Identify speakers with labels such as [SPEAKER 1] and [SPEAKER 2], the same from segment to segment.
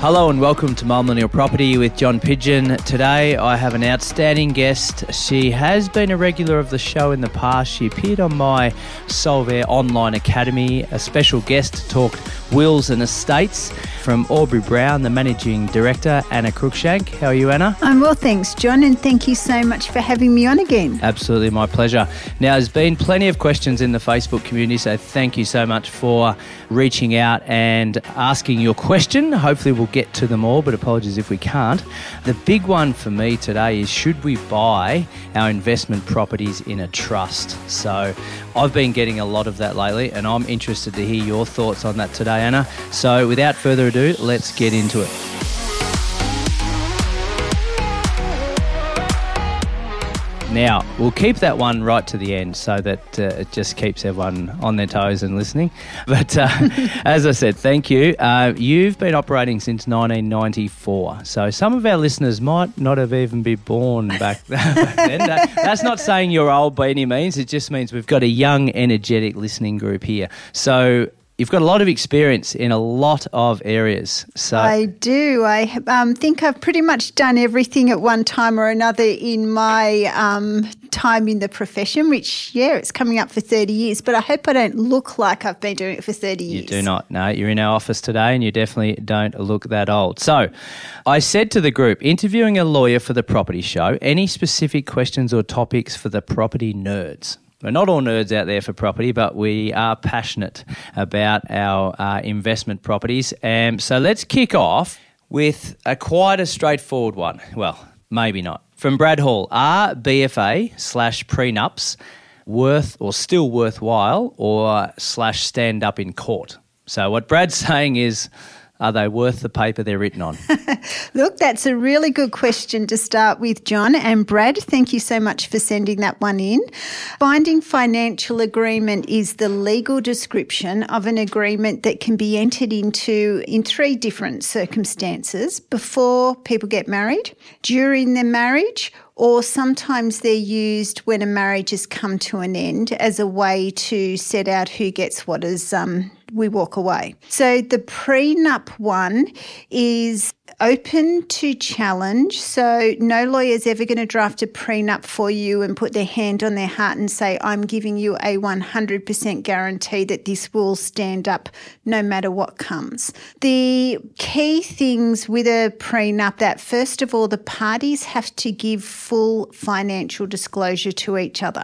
[SPEAKER 1] Hello and welcome to Millennial Property with John Pidgeon. Today I have an outstanding guest. She has been a regular of the show in the past. She appeared on my Solvere Online Academy, a special guest to talk wills and estates from Aubrey Brown, the managing director, Anna Cruikshank. How are you, Anna?
[SPEAKER 2] I'm well, thanks, John, and thank you so much for having me on again.
[SPEAKER 1] Absolutely, my pleasure. Now, there's been plenty of questions in the Facebook community, so thank you so much for reaching out and asking your question. Hopefully, we'll get to them all, but apologies if we can't. The big one for me today is should we buy our investment properties in a trust? So I've been getting a lot of that lately, and I'm interested to hear your thoughts on that today, Anna. So without further ado, let's get into it. Now, we'll keep that one right to the end so that uh, it just keeps everyone on their toes and listening. But uh, as I said, thank you. Uh, you've been operating since 1994. So some of our listeners might not have even been born back, then. That, that's not saying you're old by any means. It just means we've got a young, energetic listening group here. So You've got a lot of experience in a lot of areas. So
[SPEAKER 2] I do. I um, think I've pretty much done everything at one time or another in my um, time in the profession. Which, yeah, it's coming up for thirty years. But I hope I don't look like I've been doing it for thirty years.
[SPEAKER 1] You do not. No, you're in our office today, and you definitely don't look that old. So, I said to the group, interviewing a lawyer for the property show. Any specific questions or topics for the property nerds? We're not all nerds out there for property, but we are passionate about our uh, investment properties. Um, so let's kick off with a quite a straightforward one. Well, maybe not. From Brad Hall, are BFA slash prenups worth or still worthwhile or slash stand up in court? So what Brad's saying is are they worth the paper they're written on?
[SPEAKER 2] Look, that's a really good question to start with, John. And Brad, thank you so much for sending that one in. Binding financial agreement is the legal description of an agreement that can be entered into in three different circumstances before people get married, during their marriage, or sometimes they're used when a marriage has come to an end as a way to set out who gets what as um, we walk away. So the prenup one is open to challenge. So no lawyer is ever going to draft a prenup for you and put their hand on their heart and say, I'm giving you a 100% guarantee that this will stand up no matter what comes. The key things with a prenup that first of all, the parties have to give full financial disclosure to each other.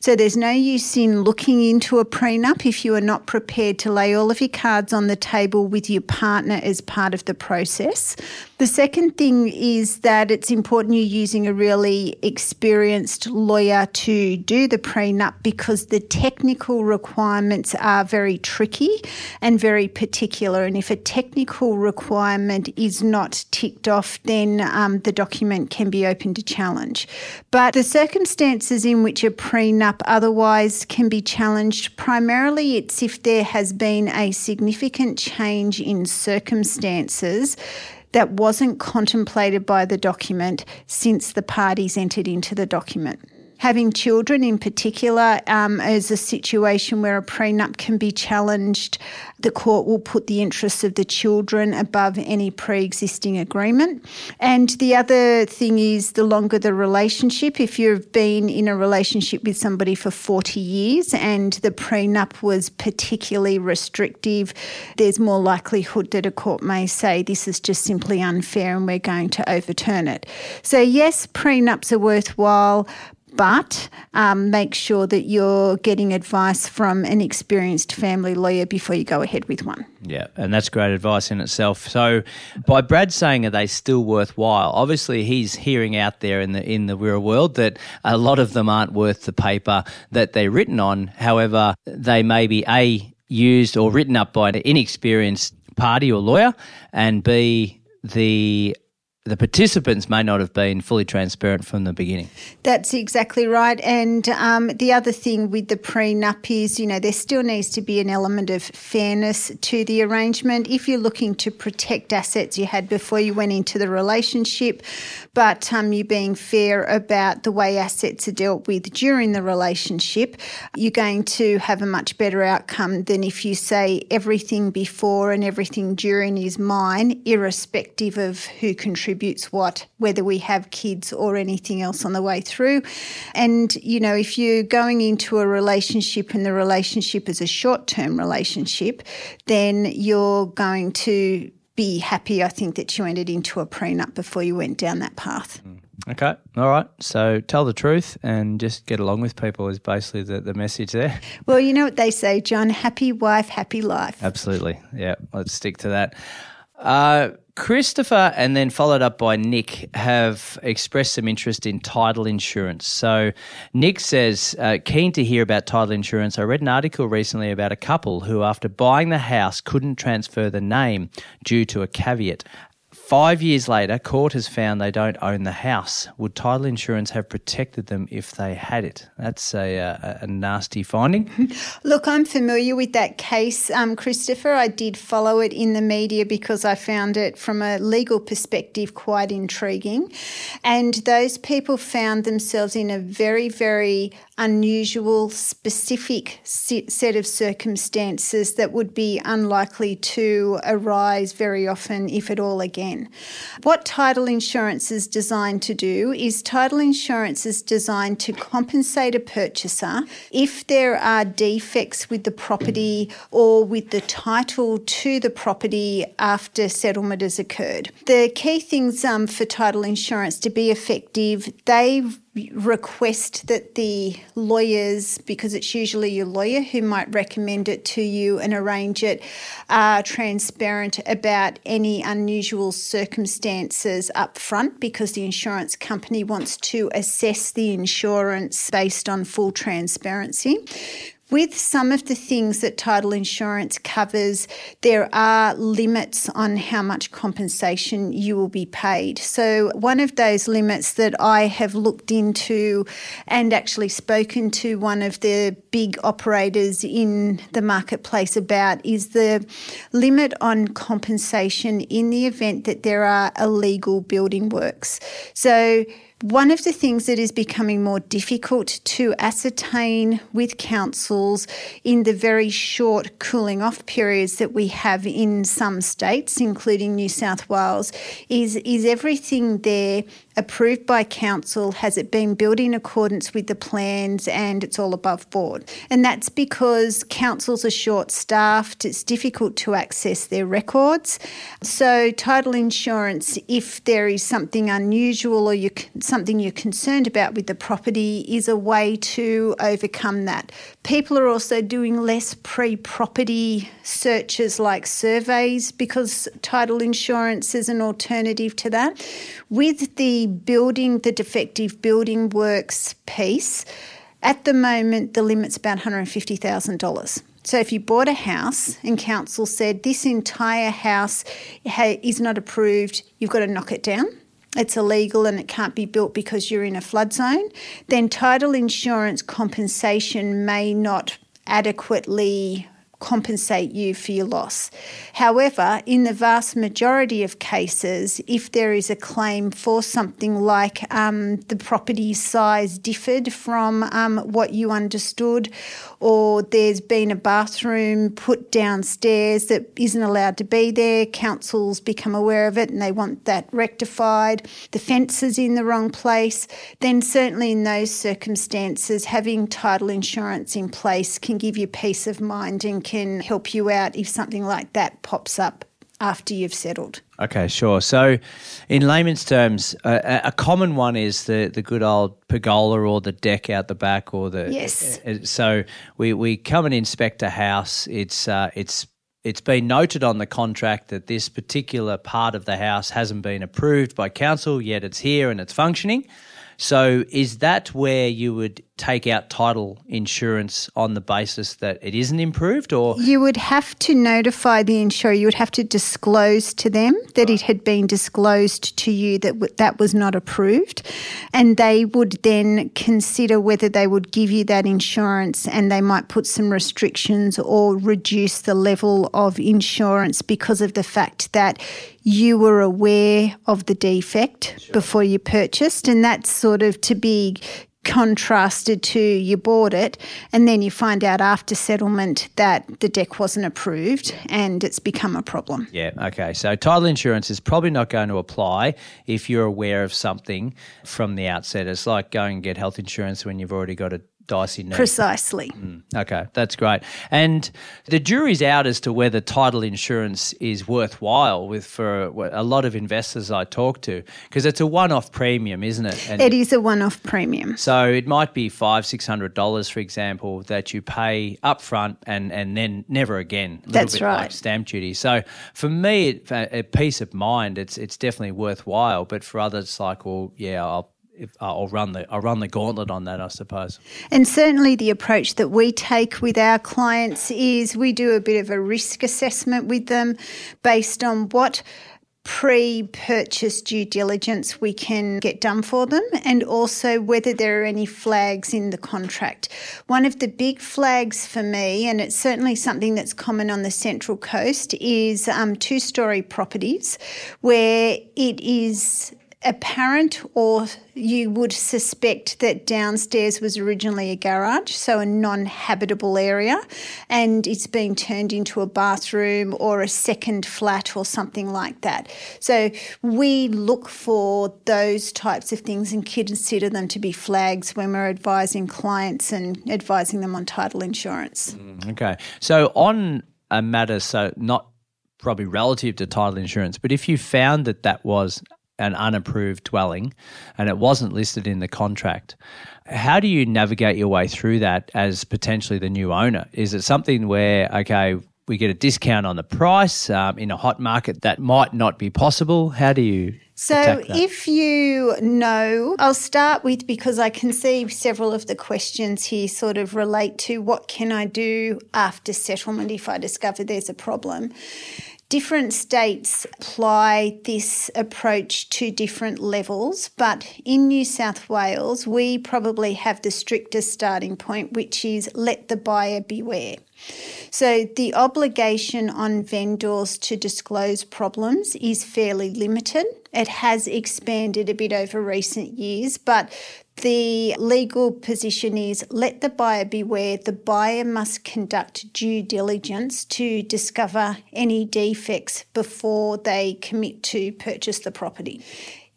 [SPEAKER 2] So there's no use in looking into a prenup if you are not prepared to lay all of your cards on the table with your partner as part of the process. The second thing is that it's important you're using a really experienced lawyer to do the prenup because the technical requirements are very tricky and very particular. And if a technical requirement is not ticked off, then um, the document can be open to challenge. But the circumstances in which a prenup otherwise can be challenged, primarily it's if there has been a significant change in circumstances that wasn't contemplated by the document since the parties entered into the document. Having children, in particular, um, is a situation where a prenup can be challenged. The court will put the interests of the children above any pre existing agreement. And the other thing is the longer the relationship, if you've been in a relationship with somebody for 40 years and the prenup was particularly restrictive, there's more likelihood that a court may say this is just simply unfair and we're going to overturn it. So, yes, prenups are worthwhile, but um, make sure that you're getting advice from an experienced family lawyer before you go ahead with one.
[SPEAKER 1] Yeah, and that's great advice in itself. So, by Brad saying, "Are they still worthwhile?" Obviously, he's hearing out there in the in the real world that a lot of them aren't worth the paper that they're written on. However, they may be a used or written up by an inexperienced party or lawyer, and b the the participants may not have been fully transparent from the beginning.
[SPEAKER 2] That's exactly right. And um, the other thing with the prenup is, you know, there still needs to be an element of fairness to the arrangement. If you're looking to protect assets you had before you went into the relationship, but um, you being fair about the way assets are dealt with during the relationship, you're going to have a much better outcome than if you say everything before and everything during is mine, irrespective of who contributes what, whether we have kids or anything else on the way through. And, you know, if you're going into a relationship and the relationship is a short term relationship, then you're going to be happy, I think, that you entered into a prenup before you went down that path.
[SPEAKER 1] Mm. Okay. All right. So tell the truth and just get along with people is basically the, the message there.
[SPEAKER 2] Well, you know what they say, John happy wife, happy life.
[SPEAKER 1] Absolutely. Yeah. Let's stick to that. Uh, Christopher and then followed up by Nick have expressed some interest in title insurance. So, Nick says, uh, keen to hear about title insurance. I read an article recently about a couple who, after buying the house, couldn't transfer the name due to a caveat. Five years later, court has found they don't own the house. Would title insurance have protected them if they had it? That's a, a, a nasty finding.
[SPEAKER 2] Look, I'm familiar with that case, um, Christopher. I did follow it in the media because I found it from a legal perspective quite intriguing. And those people found themselves in a very, very unusual, specific set of circumstances that would be unlikely to arise very often, if at all, again. What title insurance is designed to do is title insurance is designed to compensate a purchaser if there are defects with the property or with the title to the property after settlement has occurred. The key things um, for title insurance to be effective, they request that the lawyers, because it's usually your lawyer who might recommend it to you and arrange it, are transparent about any unusual circumstances up front because the insurance company wants to assess the insurance based on full transparency. With some of the things that title insurance covers, there are limits on how much compensation you will be paid. So, one of those limits that I have looked into and actually spoken to one of the big operators in the marketplace about is the limit on compensation in the event that there are illegal building works. So, one of the things that is becoming more difficult to ascertain with councils in the very short cooling off periods that we have in some states, including New South Wales, is, is everything there approved by council? Has it been built in accordance with the plans and it's all above board? And that's because councils are short staffed, it's difficult to access their records. So, title insurance, if there is something unusual or you, something you're concerned about with the property, is a way to overcome that. People are also doing less pre property searches like surveys because title insurance is an alternative to that. With the building, the defective building works piece, at the moment the limit's about $150,000. So if you bought a house and council said this entire house is not approved, you've got to knock it down. It's illegal and it can't be built because you're in a flood zone, then title insurance compensation may not adequately compensate you for your loss. However, in the vast majority of cases, if there is a claim for something like um, the property size differed from um, what you understood, or there's been a bathroom put downstairs that isn't allowed to be there, councils become aware of it and they want that rectified, the fence is in the wrong place, then certainly in those circumstances, having title insurance in place can give you peace of mind and can help you out if something like that pops up after you've settled.
[SPEAKER 1] Okay, sure. So, in layman's terms, uh, a common one is the, the good old pergola or the deck out the back, or the
[SPEAKER 2] yes.
[SPEAKER 1] Uh, so we, we come and inspect a house. It's uh, it's it's been noted on the contract that this particular part of the house hasn't been approved by council yet. It's here and it's functioning. So, is that where you would take out title insurance on the basis that it isn't improved or?
[SPEAKER 2] You would have to notify the insurer. You would have to disclose to them that it had been disclosed to you that w- that was not approved. And they would then consider whether they would give you that insurance and they might put some restrictions or reduce the level of insurance because of the fact that you were aware of the defect sure. before you purchased. And that's sort of to be contrasted to you bought it and then you find out after settlement that the deck wasn't approved and it's become a problem.
[SPEAKER 1] Yeah, okay. So title insurance is probably not going to apply if you're aware of something from the outset. It's like going and get health insurance when you've already got a dicey knee.
[SPEAKER 2] Precisely.
[SPEAKER 1] Mm, okay, that's great. And the jury's out as to whether title insurance is worthwhile with for a lot of investors I talk to because it's a one-off premium, isn't it?
[SPEAKER 2] And it is a one-off premium.
[SPEAKER 1] So it might be five, six hundred dollars, for example, that you pay upfront and and then never again.
[SPEAKER 2] That's right.
[SPEAKER 1] Like stamp duty. So for me, a peace of mind, it's it's definitely worthwhile. But for others, like, well, yeah, I'll if, uh, I'll run the I'll run the gauntlet on that, I suppose.
[SPEAKER 2] And certainly, the approach that we take with our clients is we do a bit of a risk assessment with them, based on what pre-purchase due diligence we can get done for them and also whether there are any flags in the contract. One of the big flags for me and it's certainly something that's common on the central coast is um, two-story properties where it is apparent or you would suspect that downstairs was originally a garage, so a non habitable area, and it's been turned into a bathroom or a second flat or something like that. So we look for those types of things and consider them to be flags when we're advising clients and advising them on title insurance.
[SPEAKER 1] Mm, okay. So on a matter, so not probably relative to title insurance, but if you found that that was an unapproved dwelling and it wasn't listed in the contract. How do you navigate your way through that as potentially the new owner? Is it something where, okay, we get a discount on the price um, in a hot market that might not be possible? How do you?
[SPEAKER 2] So, if you know, I'll start with because I can see several of the questions here sort of relate to what can I do after settlement if I discover there's a problem. Different states apply this approach to different levels, but in New South Wales, we probably have the strictest starting point, which is let the buyer beware. So, the obligation on vendors to disclose problems is fairly limited. It has expanded a bit over recent years, but the legal position is let the buyer beware. The buyer must conduct due diligence to discover any defects before they commit to purchase the property.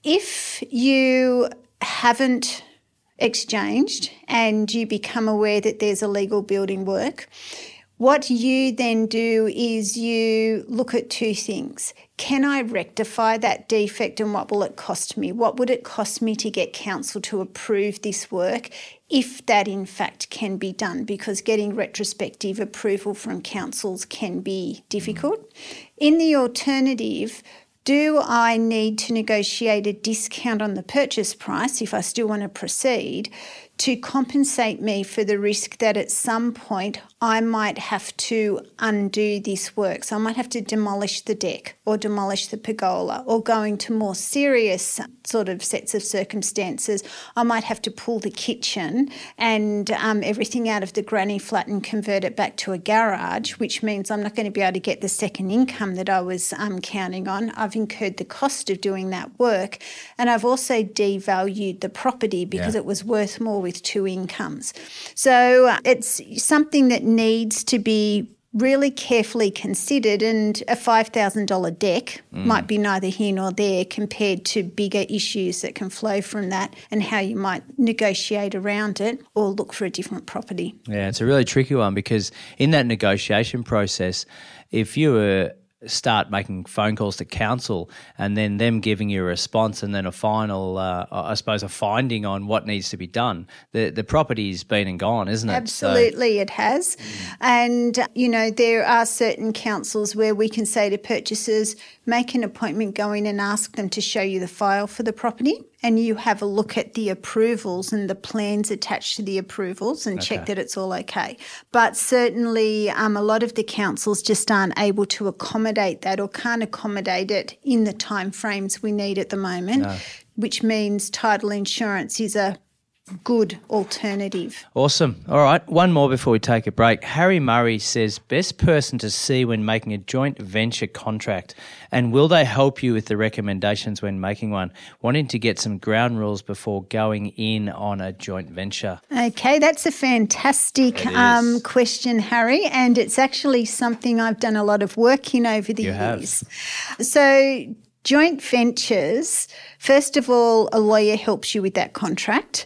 [SPEAKER 2] If you haven't exchanged and you become aware that there's illegal building work, what you then do is you look at two things. Can I rectify that defect and what will it cost me? What would it cost me to get council to approve this work if that in fact can be done? Because getting retrospective approval from councils can be difficult. Mm. In the alternative, do I need to negotiate a discount on the purchase price if I still want to proceed to compensate me for the risk that at some point I might have to undo this work. So I might have to demolish the deck or demolish the pergola or go into more serious sort of sets of circumstances. I might have to pull the kitchen and um, everything out of the granny flat and convert it back to a garage, which means I'm not going to be able to get the second income that I was um, counting on. I've incurred the cost of doing that work and I've also devalued the property because yeah. it was worth more with two incomes. So uh, it's something that needs to be really carefully considered and a $5,000 deck mm. might be neither here nor there compared to bigger issues that can flow from that and how you might negotiate around it or look for a different property.
[SPEAKER 1] Yeah, it's a really tricky one because in that negotiation process, if you were start making phone calls to council and then them giving you a response and then a final, uh, I suppose, a finding on what needs to be done. The the property's been and gone, isn't it?
[SPEAKER 2] Absolutely, so, it has. And, you know, there are certain councils where we can say to purchasers, make an appointment, go in and ask them to show you the file for the property and you have a look at the approvals and the plans attached to the approvals and okay. check that it's all okay. But certainly, um, a lot of the councils just aren't able to accommodate that or can't accommodate it in the time frames we need at the moment. No. Which means title insurance is a good alternative.
[SPEAKER 1] Awesome. All right, one more before we take a break. Harry Murray says best person to see when making a joint venture contract and will they help you with the recommendations when making one? Wanting to get some ground rules before going in on a joint venture.
[SPEAKER 2] Okay, that's a fantastic um, question, Harry, and it's actually something I've done a lot of work in over the
[SPEAKER 1] you
[SPEAKER 2] years. Have. So joint ventures, first of all, a lawyer helps you with that contract.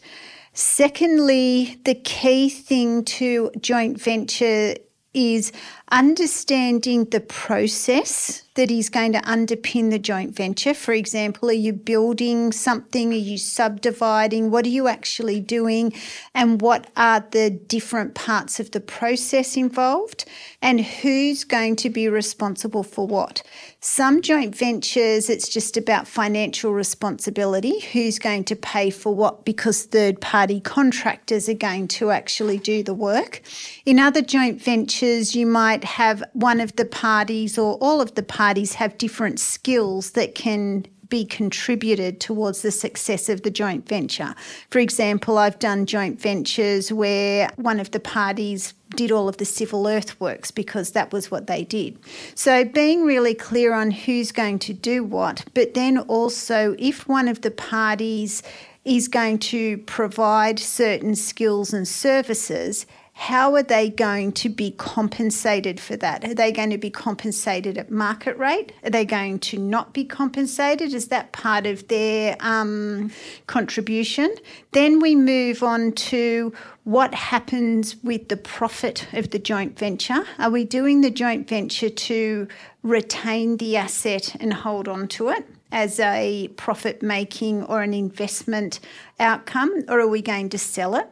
[SPEAKER 2] Secondly, the key thing to joint venture is understanding the process that is going to underpin the joint venture. For example, are you building something? Are you subdividing? What are you actually doing? And what are the different parts of the process involved? And who's going to be responsible for what? Some joint ventures, it's just about financial responsibility. Who's going to pay for what? Because third party contractors are going to actually do the work. In other joint ventures, you might have one of the parties or all of the parties parties have different skills that can be contributed towards the success of the joint venture. For example, I've done joint ventures where one of the parties did all of the civil earthworks because that was what they did. So, being really clear on who's going to do what, but then also if one of the parties is going to provide certain skills and services, how are they going to be compensated for that? Are they going to be compensated at market rate? Are they going to not be compensated? Is that part of their um, contribution? Then we move on to what happens with the profit of the joint venture. Are we doing the joint venture to retain the asset and hold on to it? as a profit making or an investment outcome, or are we going to sell it?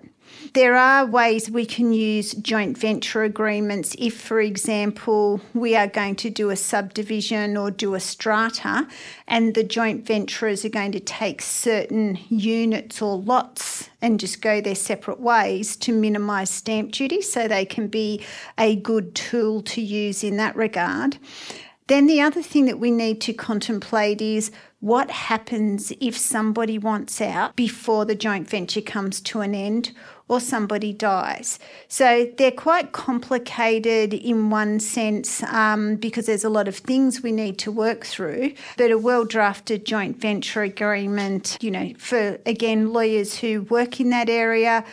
[SPEAKER 2] There are ways we can use joint venture agreements if, for example, we are going to do a subdivision or do a strata and the joint venturers are going to take certain units or lots and just go their separate ways to minimise stamp duty so they can be a good tool to use in that regard. Then the other thing that we need to contemplate is what happens if somebody wants out before the joint venture comes to an end or somebody dies. So they're quite complicated in one sense um, because there's a lot of things we need to work through. But a well drafted joint venture agreement, you know, for again, lawyers who work in that area,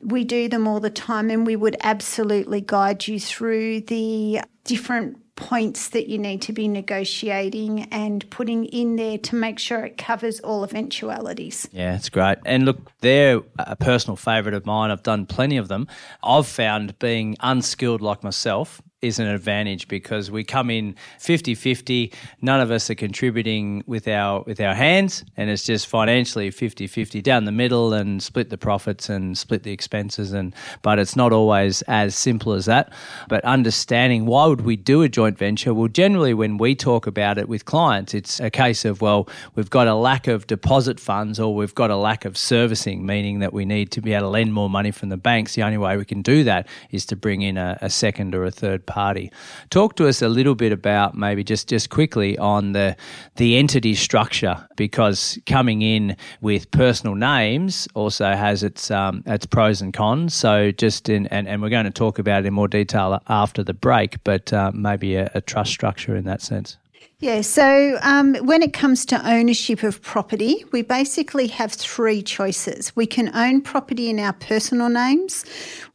[SPEAKER 2] we do them all the time and we would absolutely guide you through the different points that you need to be negotiating and putting in there to make sure it covers all eventualities.
[SPEAKER 1] Yeah, it's great. And look, they're a personal favourite of mine. I've done plenty of them. I've found being unskilled like myself is an advantage because we come in 50-50 none of us are contributing with our with our hands and it's just financially 50-50 down the middle and split the profits and split the expenses and but it's not always as simple as that. But understanding why would we do a joint venture? Well generally when we talk about it with clients it's a case of well we've got a lack of deposit funds or we've got a lack of servicing meaning that we need to be able to lend more money from the banks. The only way we can do that is to bring in a, a second or a third party. Talk to us a little bit about maybe just, just quickly on the the entity structure because coming in with personal names also has its um, its pros and cons. So just in and, and we're going to talk about it in more detail after the break, but uh, maybe a, a trust structure in that sense.
[SPEAKER 2] Yeah, so um, when it comes to ownership of property, we basically have three choices. We can own property in our personal names,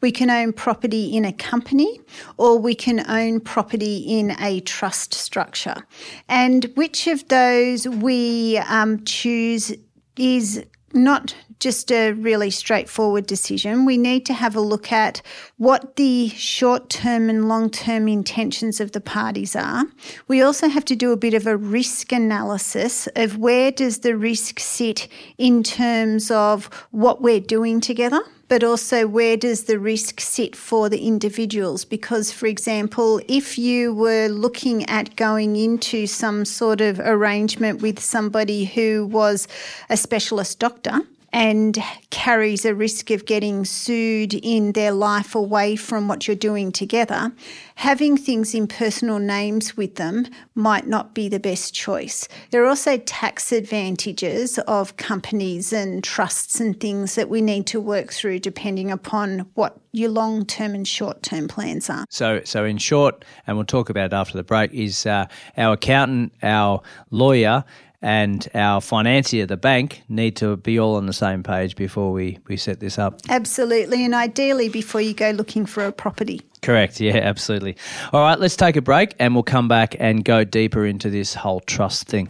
[SPEAKER 2] we can own property in a company, or we can own property in a trust structure. And which of those we um, choose is not just a really straightforward decision. We need to have a look at what the short term and long term intentions of the parties are. We also have to do a bit of a risk analysis of where does the risk sit in terms of what we're doing together but also where does the risk sit for the individuals? Because, for example, if you were looking at going into some sort of arrangement with somebody who was a specialist doctor, and carries a risk of getting sued in their life away from what you're doing together, having things in personal names with them might not be the best choice. There are also tax advantages of companies and trusts and things that we need to work through depending upon what your long term and short term plans are.
[SPEAKER 1] So, so in short, and we'll talk about it after the break, is uh, our accountant, our lawyer, and our financier, the bank, need to be all on the same page before we, we set this up.
[SPEAKER 2] Absolutely, and ideally before you go looking for a property.
[SPEAKER 1] Correct, yeah, absolutely. All right, let's take a break and we'll come back and go deeper into this whole trust thing.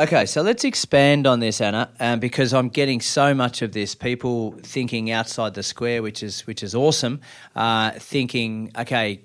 [SPEAKER 1] Okay, so let's expand on this, Anna, um, because I'm getting so much of this. People thinking outside the square, which is which is awesome. Uh, thinking, okay,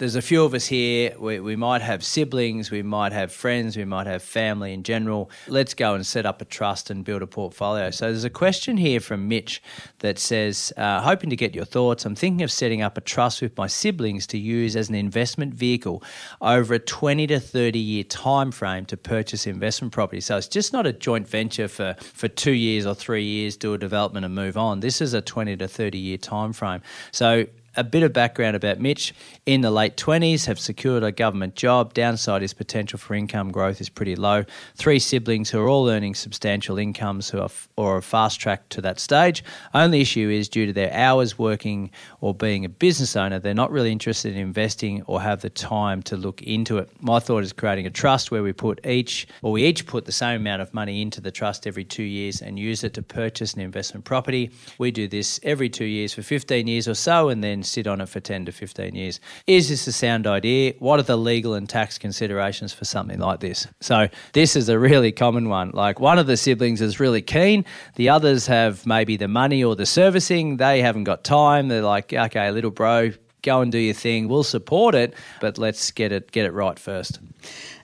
[SPEAKER 1] there's a few of us here. We, we might have siblings, we might have friends, we might have family in general. Let's go and set up a trust and build a portfolio. So there's a question here from Mitch that says, uh, hoping to get your thoughts. I'm thinking of setting up a trust with my siblings to use as an investment vehicle over a 20 to 30 year time frame to purchase investment property. So it's just not a joint venture for, for two years or three years, do a development and move on. This is a 20 to 30 year time frame. So a bit of background about Mitch. In the late 20s, have secured a government job. Downside is potential for income growth is pretty low. Three siblings who are all earning substantial incomes who are or are fast tracked to that stage. Only issue is due to their hours working or being a business owner, they're not really interested in investing or have the time to look into it. My thought is creating a trust where we put each or we each put the same amount of money into the trust every two years and use it to purchase an investment property. We do this every two years for 15 years or so and then sit on it for 10 to 15 years. Is this a sound idea? What are the legal and tax considerations for something like this? So, this is a really common one. Like, one of the siblings is really keen, the others have maybe the money or the servicing, they haven't got time. They're like, okay, little bro, go and do your thing. We'll support it, but let's get it get it right first.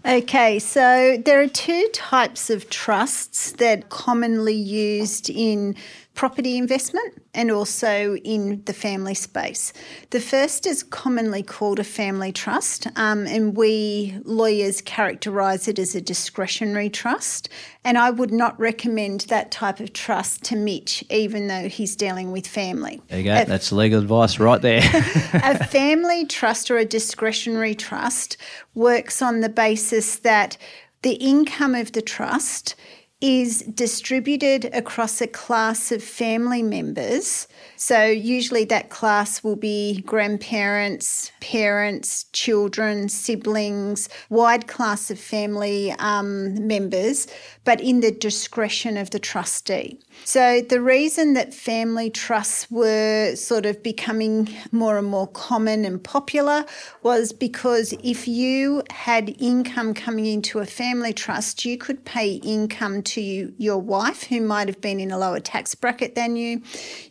[SPEAKER 2] Okay, so there are two types of trusts that commonly used in property investment and also in the family space. The first is commonly called a family trust, um, and we lawyers characterise it as a discretionary trust. And I would not recommend that type of trust to Mitch, even though he's dealing with family.
[SPEAKER 1] There you go. A, That's legal advice right there.
[SPEAKER 2] a family trust or a discretionary trust works on the basis that the income of the trust is distributed across a class of family members. So, usually that class will be grandparents, parents, children, siblings, wide class of family um, members, but in the discretion of the trustee. So, the reason that family trusts were sort of becoming more and more common and popular was because if you had income coming into a family trust, you could pay income to you, your wife, who might have been in a lower tax bracket than you.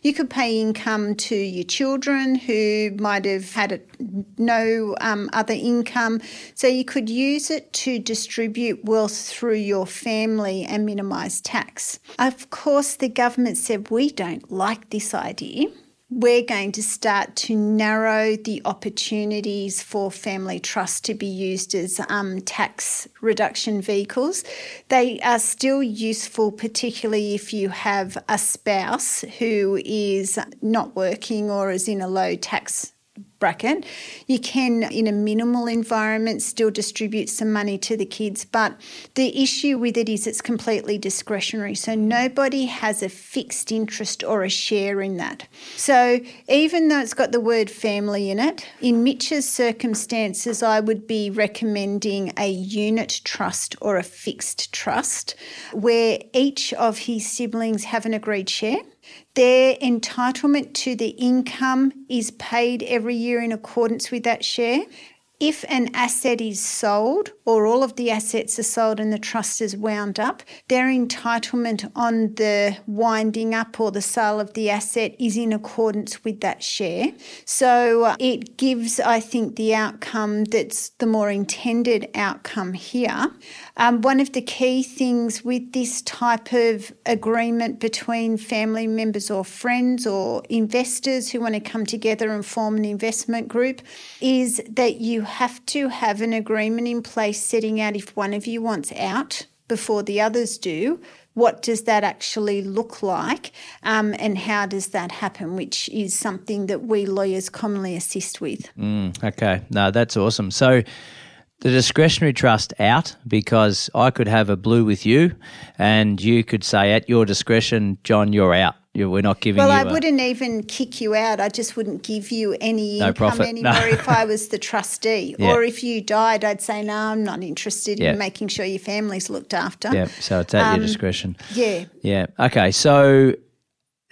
[SPEAKER 2] You could pay income to your children, who might have had no um, other income. So, you could use it to distribute wealth through your family and minimise tax. Of course, the government said, We don't like this idea. We're going to start to narrow the opportunities for family trust to be used as um, tax reduction vehicles. They are still useful, particularly if you have a spouse who is not working or is in a low tax bracket. You can, in a minimal environment, still distribute some money to the kids, but the issue with it is it's completely discretionary. So nobody has a fixed interest or a share in that. So even though it's got the word family in it, in Mitch's circumstances, I would be recommending a unit trust or a fixed trust where each of his siblings have an agreed share. Their entitlement to the income is paid every year in accordance with that share. If an asset is sold or all of the assets are sold and the trust is wound up, their entitlement on the winding up or the sale of the asset is in accordance with that share. So uh, it gives, I think, the outcome that's the more intended outcome here. Um, one of the key things with this type of agreement between family members or friends or investors who want to come together and form an investment group is that you have to have an agreement in place setting out if one of you wants out before the others do. What does that actually look like, um, and how does that happen? Which is something that we lawyers commonly assist with.
[SPEAKER 1] Mm, okay, no, that's awesome. So, the discretionary trust out because I could have a blue with you, and you could say at your discretion, John, you're out. You're, we're not giving
[SPEAKER 2] well,
[SPEAKER 1] you.
[SPEAKER 2] I
[SPEAKER 1] a-
[SPEAKER 2] wouldn't even kick you out. I just wouldn't give you any
[SPEAKER 1] No
[SPEAKER 2] income
[SPEAKER 1] profit.
[SPEAKER 2] anymore
[SPEAKER 1] No.
[SPEAKER 2] if I was the trustee.
[SPEAKER 1] Yeah.
[SPEAKER 2] Or if you died, I'd say, no, I'm not interested
[SPEAKER 1] Yeah.
[SPEAKER 2] in making sure your family's looked after.
[SPEAKER 1] Yeah, so it's at
[SPEAKER 2] Um,
[SPEAKER 1] your discretion.
[SPEAKER 2] Yeah.
[SPEAKER 1] Yeah. Okay. So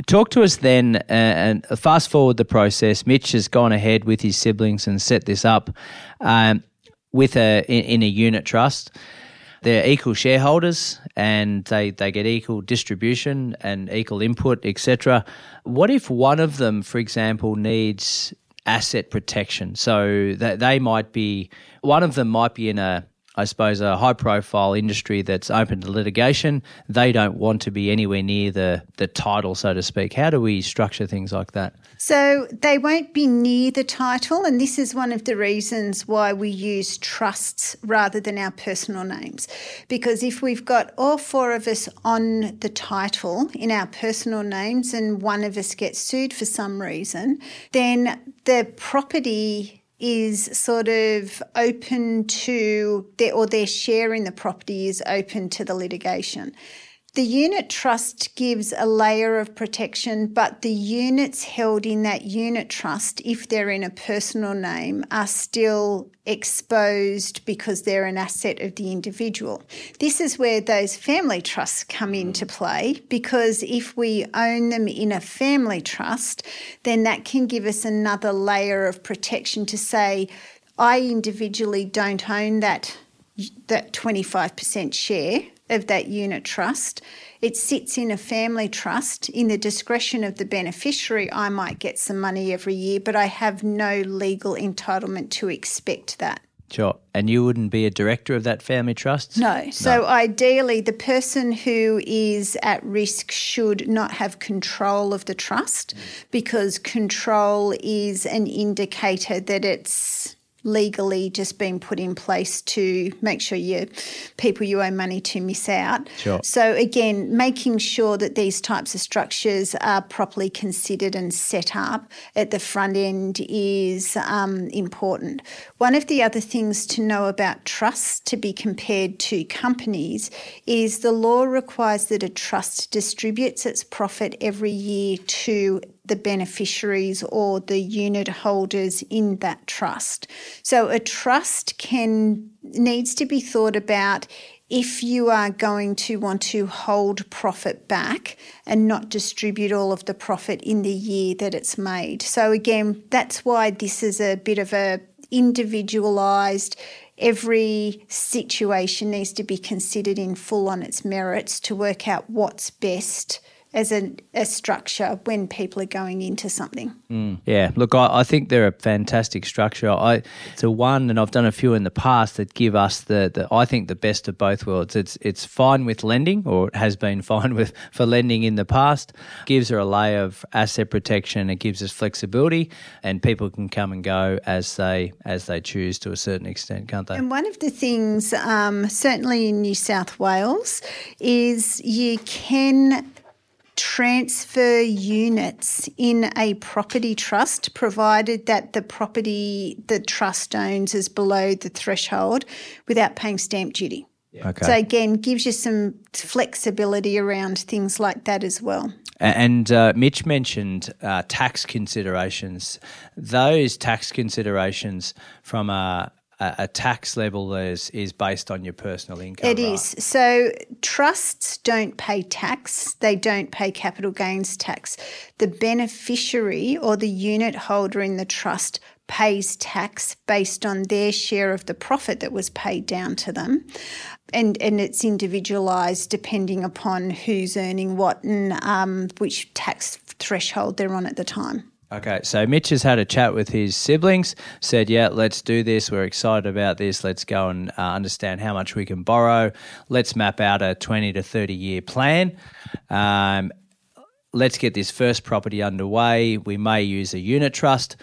[SPEAKER 1] talk to us then uh, and fast forward the process. Mitch has gone ahead with his siblings and set this up um, with a in, in a unit trust. They're equal shareholders and they, they get equal distribution and equal input, etc. What if one of them, for example, needs asset protection? So that they might be one of them might be in a I suppose, a high profile industry that's open to litigation, they don't want to be anywhere near the, the title, so to speak. How do we structure things like that?
[SPEAKER 2] So they won't be near the title, and this is one of the reasons why we use trusts rather than our personal names. Because if we've got all four of us on the title in our personal names and one of us gets sued for some reason, then the property is sort of open to their or their share in the property is open to the litigation. The unit trust gives a layer of protection, but the units held in that unit trust, if they're in a personal name, are still exposed because they're an asset of the individual. This is where those family trusts come hmm. into play because if we own them in a family trust, then that can give us another layer of protection to say, I individually don't own that that 25% share of that unit trust. It sits in a family trust. In the discretion of the beneficiary, I might get some money every year, but I have no legal entitlement to expect that.
[SPEAKER 1] Sure. And you wouldn't be a director of that family trust?
[SPEAKER 2] No. So ideally, the person who is at risk should not have control of the trust because control is an indicator that it's legally just been put in place to make sure you people you owe money to miss out.
[SPEAKER 1] Sure.
[SPEAKER 2] So again, making sure that these types of structures are properly considered and set up at the front end is um, important. One of the other things to know about trusts to be compared to companies is the law requires that a trust distributes its profit every year to the beneficiaries or the unit holders in that trust. So a trust can needs to be thought about if you are going to want to hold profit back and not distribute all of the profit in the year that it's made. So again, that's why this is a bit of a individualized every situation needs to be considered in full on its merits to work out what's best as a, a structure when people are going into something.
[SPEAKER 1] Mm. Yeah, look, I, I, think they're a fantastic structure. I it's a one, and I've done a few in the past that give us the, the I think the best of both worlds. It's it's fine with lending, or it has been fine with for lending in the past. Gives her a layer of asset protection. It gives us flexibility, and people can come and go as they as they choose to a certain extent, can't they?
[SPEAKER 2] And one of the things, um, certainly in New South Wales, is you can transfer units in a property trust provided that the property the trust owns is below the threshold without paying stamp duty.
[SPEAKER 1] Okay.
[SPEAKER 2] So again, gives you some flexibility around things like that as well.
[SPEAKER 1] And uh, Mitch mentioned uh, tax considerations. Those tax considerations from a, a, tax level is is based on your personal income.
[SPEAKER 2] It
[SPEAKER 1] right?
[SPEAKER 2] is. So trusts don't pay tax. They don't pay capital gains tax. The beneficiary or the unit holder in the trust pays tax based on their share of the profit that was paid down to them. And, and it's individualised depending upon who's earning what and um, which tax threshold they're on at the time.
[SPEAKER 1] Okay, so Mitch has had a chat with his siblings, said, Yeah, let's do this. We're excited about this. Let's go and uh, understand how much we can borrow. Let's map out a 20 to 30 year plan. Um, let's get this first property underway. We may use a unit trust.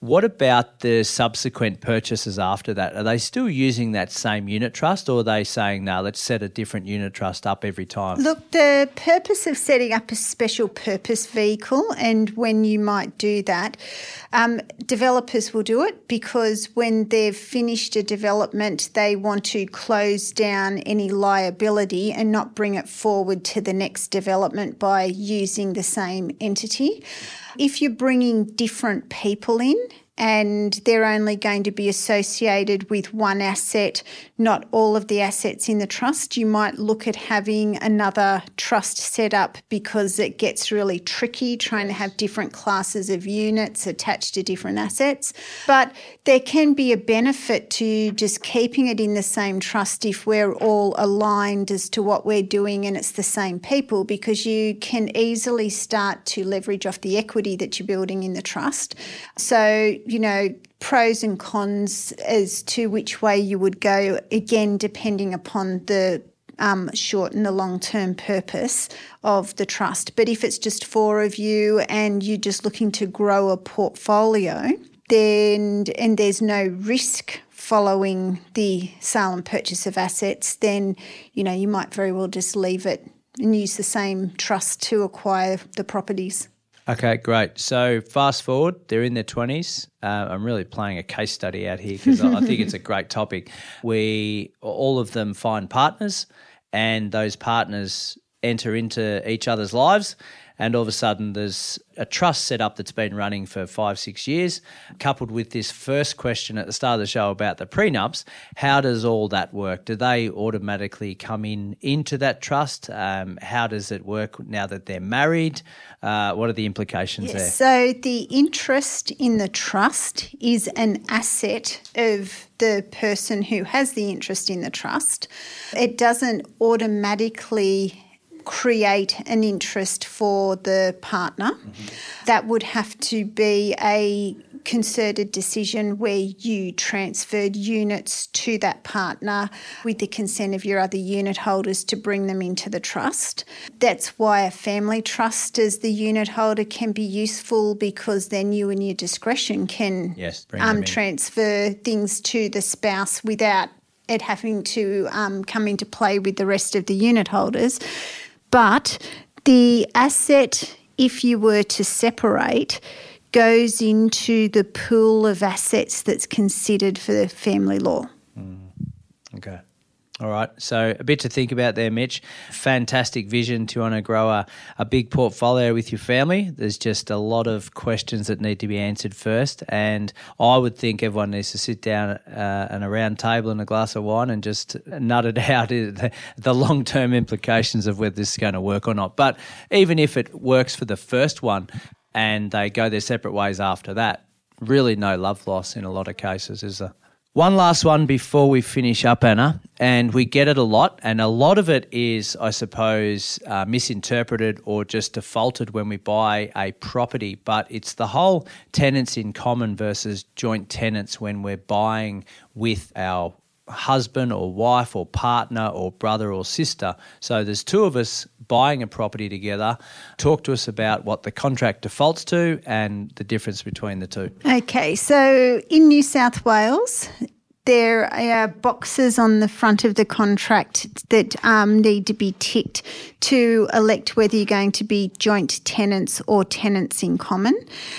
[SPEAKER 1] What about the subsequent purchases after that? Are they still using that same unit trust or are they saying, no, let's set a different unit trust up every time?
[SPEAKER 2] Look, the purpose of setting up a special purpose vehicle and when you might do that, um, developers will do it because when they've finished a development, they want to close down any liability and not bring it forward to the next development by using the same entity. If you're bringing different people in, and they're only going to be associated with one asset, not all of the assets in the trust. You might look at having another trust set up because it gets really tricky trying to have different classes of units attached to different assets. But there can be a benefit to just keeping it in the same trust if we're all aligned as to what we're doing and it's the same people because you can easily start to leverage off the equity that you're building in the trust. So, you know, pros and cons as to which way you would go, again, depending upon the um, short and the long term purpose of the trust. But if it's just four of you and you're just looking to grow a portfolio, then and there's no risk following the sale and purchase of assets, then you know you might very well just leave it and use the same trust to acquire the properties.
[SPEAKER 1] Okay, great. So fast forward, they're in their 20s. Uh, I'm really playing a case study out here because I think it's a great topic. We, all of them find partners, and those partners enter into each other's lives. And all of a sudden, there's a trust set up that's been running for five, six years, coupled with this first question at the start of the show about the prenups. How does all that work? Do they automatically come in into that trust? Um, how does it work now that they're married? Uh, what are the implications there?
[SPEAKER 2] So, the interest in the trust is an asset of the person who has the interest in the trust. It doesn't automatically create an interest for the partner. That would have to be a concerted decision where you transferred units to that partner with the consent of your other unit holders to bring them into the trust. That's why a family trust as the unit holder can be useful because then you and your discretion can
[SPEAKER 1] Yes,
[SPEAKER 2] um, transfer things to the spouse without it having to um, come into play with the rest of the unit holders. But the asset, if you were to separate, goes into the pool of assets that's considered for the family law. Mm.
[SPEAKER 1] Okay. All right. So a bit to think about there, Mitch. Fantastic vision to want to grow a, a big portfolio with your family. There's just a lot of questions that need to be answered first. And I would think everyone needs to sit down uh, at a round table and a glass of wine and just nut it out the, the long term implications of whether this is going to work or not. But even if it works for the first one and they go their separate ways after that, really no love loss in a lot of cases, is there? One last one before we finish up, Anna, and we get it a lot, and a lot of it is, I suppose, uh, misinterpreted or just defaulted when we buy a property. But it's the whole tenants in common versus joint tenants when we're buying with our husband or wife or partner or brother or sister. So there's two of us buying a property together. Talk to us about what the contract defaults to and the difference between the two.
[SPEAKER 2] Okay, so in New South Wales, there are boxes on the front of the contract that um, need to be ticked to elect whether you're going to be joint tenants or tenants in common.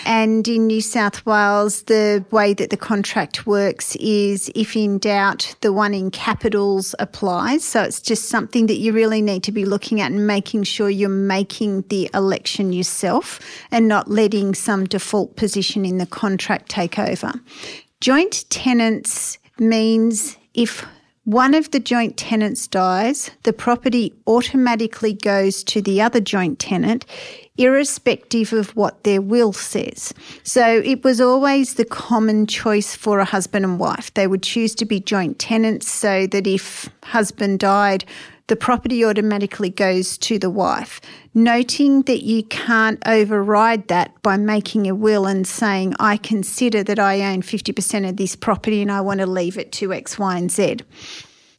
[SPEAKER 2] And in New South Wales, the way that the contract works is if in doubt, the one in capitals applies. So it's just something that you really need to be looking at and making sure you're making the election yourself and not letting some default position in the contract take over. Joint tenants means if one of the joint tenants dies, the property automatically goes to the other joint tenant, irrespective of what their will says. So it was always the common choice for a husband and wife. They would choose to be joint tenants so that if husband died, the property automatically goes to the wife. Noting that you can't override that by making a will and saying, I consider that I own 50% of this property and I want to leave it to X, Y, and Z.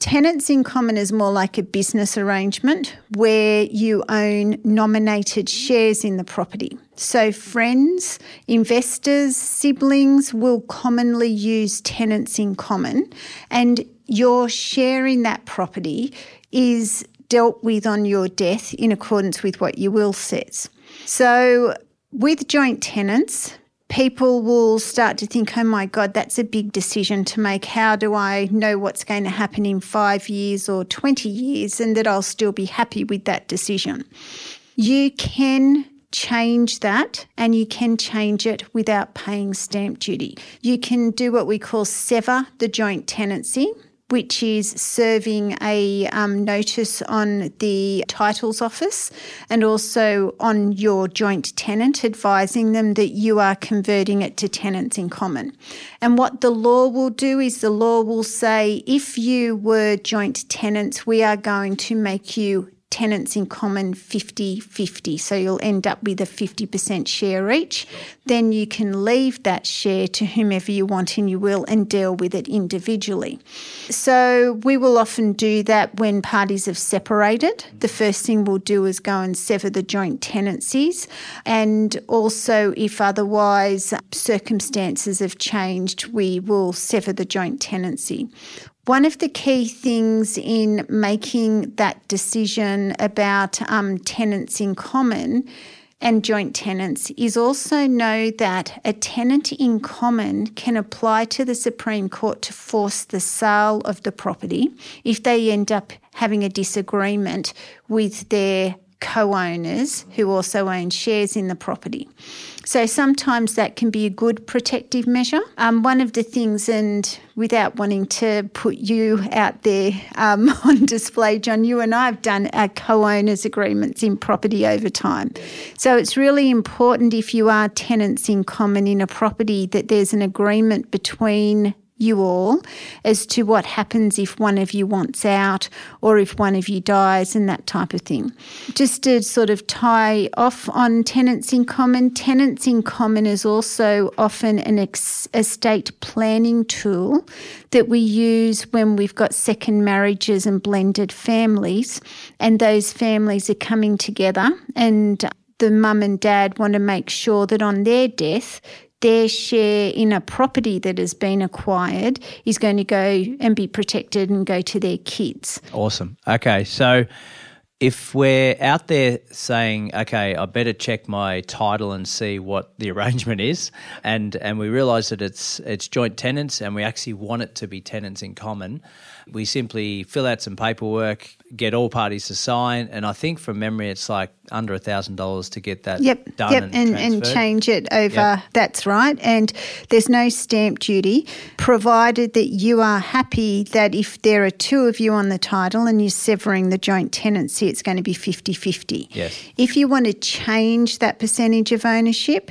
[SPEAKER 2] Tenants in common is more like a business arrangement where you own nominated shares in the property. So, friends, investors, siblings will commonly use tenants in common, and your share in that property is dealt with on your death in accordance with what your will says. So, with joint tenants, people will start to think, oh my God, that's a big decision to make. How do I know what's going to happen in five years or 20 years and that I'll still be happy with that decision? You can change that and you can change it without paying stamp duty. You can do what we call sever the joint tenancy which is serving a um, notice on the titles office and also on your joint tenant, advising them that you are converting it to tenants in common. And what the law will do is the law will say if you were joint tenants, we are going to make you tenants in common 50 50. So you'll end up with a 50% share each. Then you can leave that share to whomever you want in your will and deal with it individually. So we will often do that when parties have separated. The first thing we'll do is go and sever the joint tenancies. And also, if otherwise circumstances have changed, we will sever the joint tenancy. One of the key things in making that decision about um, tenants in common and joint tenants is also know that a tenant in common can apply to the Supreme Court to force the sale of the property if they end up having a disagreement with their co owners who also own shares in the property. So sometimes that can be a good protective measure. Um, one of the things, and without wanting to put you out there um, on display, John, you and I have done our co owners agreements in property over time. So it's really important if you are tenants in common in a property that there's an agreement between you all as to what happens if one of you wants out or if one of you dies and that type of thing. Just to sort of tie off on tenants in common, tenants in common is also often an ex- estate planning tool that we use when we've got second marriages and blended families, and those families are coming together and the mum and dad want to make sure that on their death, their share in a property that has been acquired is going to go and be protected and go to their kids.
[SPEAKER 1] Awesome. Okay, so if we're out there saying, okay, I better check my title and see what the arrangement is, and and we realise that it's it's joint tenants, and we actually want it to be tenants in common, we simply fill out some paperwork, get all parties to sign, and I think from memory it's like under a thousand dollars to get that
[SPEAKER 2] yep,
[SPEAKER 1] done
[SPEAKER 2] yep,
[SPEAKER 1] and,
[SPEAKER 2] and, and change it over.
[SPEAKER 1] Yep.
[SPEAKER 2] That's right, and there's no stamp duty, provided that you are happy that if there are two of you on the title and you're severing the joint tenancy, it's going to be 50-50.
[SPEAKER 1] Yes.
[SPEAKER 2] If you want to change that percentage of ownership,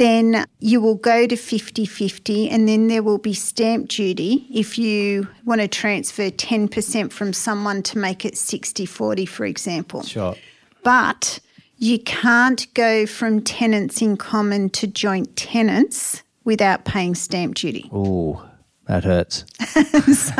[SPEAKER 2] then you will go to 50-50 and then there will be stamp duty if you want to transfer 10% from someone to make it 60-40, for example.
[SPEAKER 1] Sure.
[SPEAKER 2] But you can't go from tenants in common to joint tenants without paying stamp duty.
[SPEAKER 1] Oh, that hurts.
[SPEAKER 2] so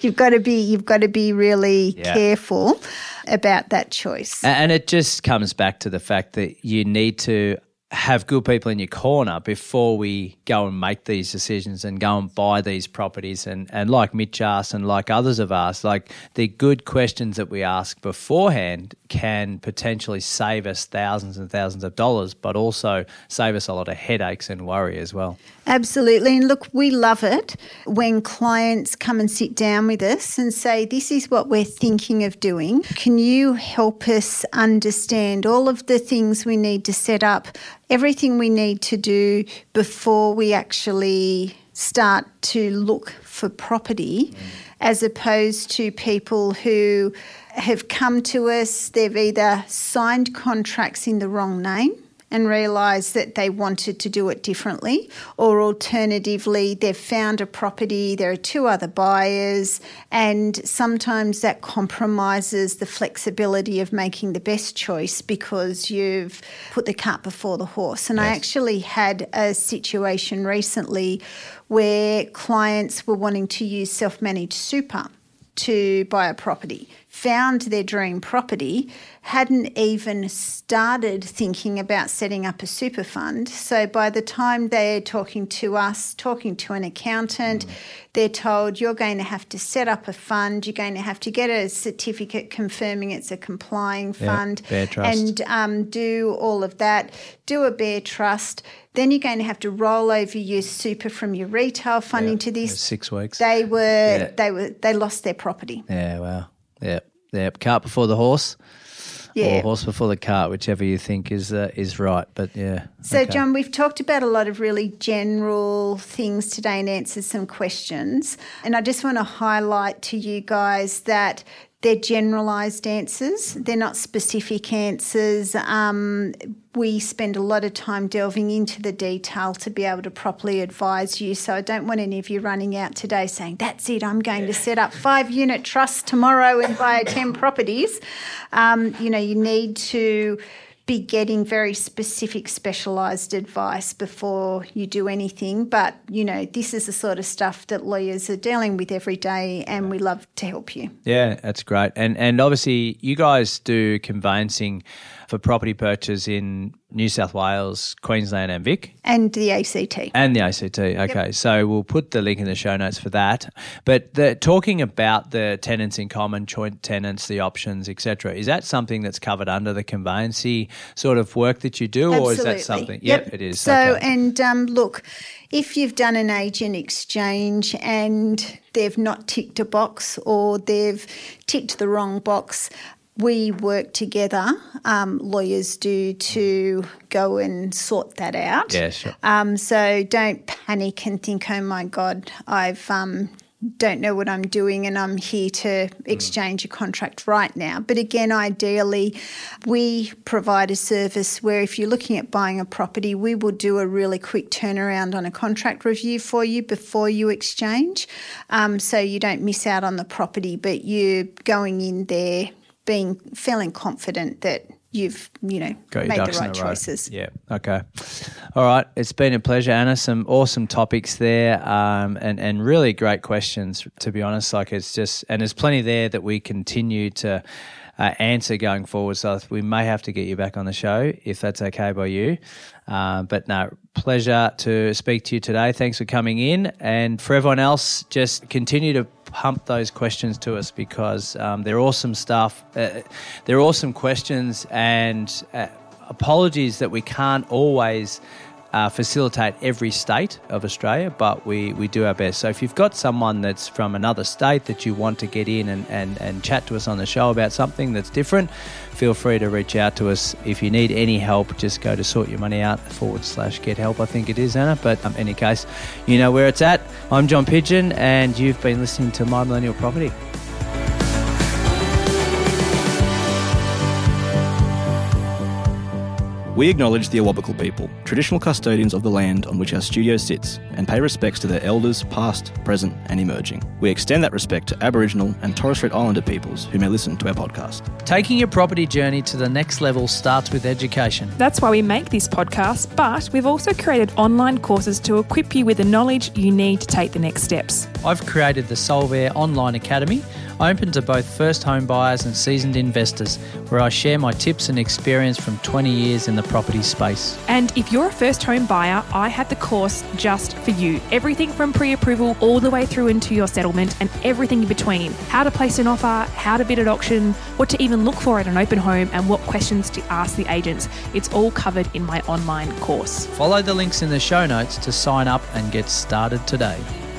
[SPEAKER 2] You've got to be you've got to be really
[SPEAKER 1] Yeah.
[SPEAKER 2] careful about that choice.
[SPEAKER 1] And it just comes back to the fact that you need to have good people in your corner before we go and make these decisions and go and buy these properties. And, and like Mitch asked and like others have asked, like the good questions that we ask beforehand can potentially save us thousands and thousands of dollars, but also save us a lot of headaches and worry as well.
[SPEAKER 2] Absolutely. And look, we love it when clients come and sit down with us and say, This is what we're thinking of doing. Can you help us understand all of the things we need to set up, everything we need to do before we actually start to look for property, mm. as opposed to people who have come to us, they've either signed contracts in the wrong name and realised that they wanted to do it differently, or alternatively, they've found a property, there are two other buyers, and sometimes that compromises the flexibility of making the best choice because you've put the cart before the horse. And I actually had a situation recently where clients were wanting to use self managed super to buy a property, found their dream property, hadn't even started thinking about setting up a super fund. So by the time they're talking to us, talking to an accountant, they're told you're going to have to set up a fund, you're going to have to get a certificate confirming it's a complying fund and um, do all of that, do a bare trust. Then you're going to have to roll over your super from your retail fund
[SPEAKER 1] Yeah,
[SPEAKER 2] into this.
[SPEAKER 1] six weeks.
[SPEAKER 2] They were
[SPEAKER 1] Yeah.
[SPEAKER 2] they were they lost their property.
[SPEAKER 1] Yeah, wow. Yep. Yep. Cart before the horse.
[SPEAKER 2] Yeah.
[SPEAKER 1] Or horse before the cart, whichever you think is uh, is right. But yeah.
[SPEAKER 2] So,
[SPEAKER 1] okay.
[SPEAKER 2] John, we've talked about a lot of really general things today and answered some questions. And I just want to highlight to you guys that they're generalised answers, they're not specific answers. Um, we spend a lot of time delving into the detail to be able to properly advise you. So I don't want any of you running out today saying, that's it, I'm going to set up five unit trusts tomorrow and buy 10 properties. Um, you know, you need to be getting very specific, specialised advice before you do anything. But, you know, this is the sort of stuff that lawyers are dealing with every day, and we love to help you.
[SPEAKER 1] Yeah, that's great. And and obviously you guys do conveyancing for property purchase in New South Wales, Queensland and Vic.
[SPEAKER 2] And the ACT.
[SPEAKER 1] And the ACT. Okay, so we'll put the link in the show notes for that. But the, talking about the tenants in common, joint tenants, the options, etc., is that something that's covered under the conveyancy sort of work that you do, or is that something? Yep, it is.
[SPEAKER 2] So,
[SPEAKER 1] okay.
[SPEAKER 2] and um, look, if you've done an agent exchange and they've not ticked a box or they've ticked the wrong box, we work together, um, lawyers do, to go and sort that out.
[SPEAKER 1] Yeah, sure.
[SPEAKER 2] Um, so don't panic and think, oh my God, I've um, don't know what I'm doing and I'm here to exchange a contract right now. But again, ideally, we provide a service where if you're looking at buying a property, we will do a really quick turnaround on a contract review for you before you exchange. Um, so you don't miss out on the property, but you're going in there being feeling confident that you've you know
[SPEAKER 1] Got
[SPEAKER 2] made the right
[SPEAKER 1] row.
[SPEAKER 2] choices.
[SPEAKER 1] Yeah. Okay. All right. It's been a pleasure, Anna. Some awesome topics there, um, and and really great questions. To be honest, like it's just and there's plenty there that we continue to. Uh, answer going forward, so we may have to get you back on the show if that's okay by you. Uh, but no, pleasure to speak to you today. Thanks for coming in, and for everyone else, just continue to pump those questions to us because um, they're awesome stuff. Uh, they're awesome questions, and uh, apologies that we can't always uh, facilitate every state of Australia, but we, we do our best. So if you've got someone that's from another state that you want to get in and, and, and chat to us on the show about something that's different, feel free to reach out to us. If you need any help, just go to sort your money out forward slash get help, I think it is, Anna. But um, any case, you know where it's at. I'm John Pidgeon, and you've been listening to My Millennial Property.
[SPEAKER 3] We acknowledge the Awabakal people, traditional custodians of the land on which our studio sits, and pay respects to their elders past, present, and emerging. We extend that respect to Aboriginal and Torres Strait Islander peoples who may listen to our podcast.
[SPEAKER 1] Taking your property journey to the next level starts with education.
[SPEAKER 4] That's why we make this podcast, but we've also created online courses to equip you with the knowledge you need to take the next steps.
[SPEAKER 1] I've created the Solvere Online Academy, open to both first home buyers and seasoned investors, where I share my tips and experience from 20 years in the property space.
[SPEAKER 4] And if you're a first home buyer, I have the course just for you. Everything from pre approval all the way through into your settlement and everything in between. How to place an offer, how to bid at auction, what to even look for at an open home, and what questions to ask the agents. It's all covered in my online course.
[SPEAKER 1] Follow the links in the show notes to sign up and get started today.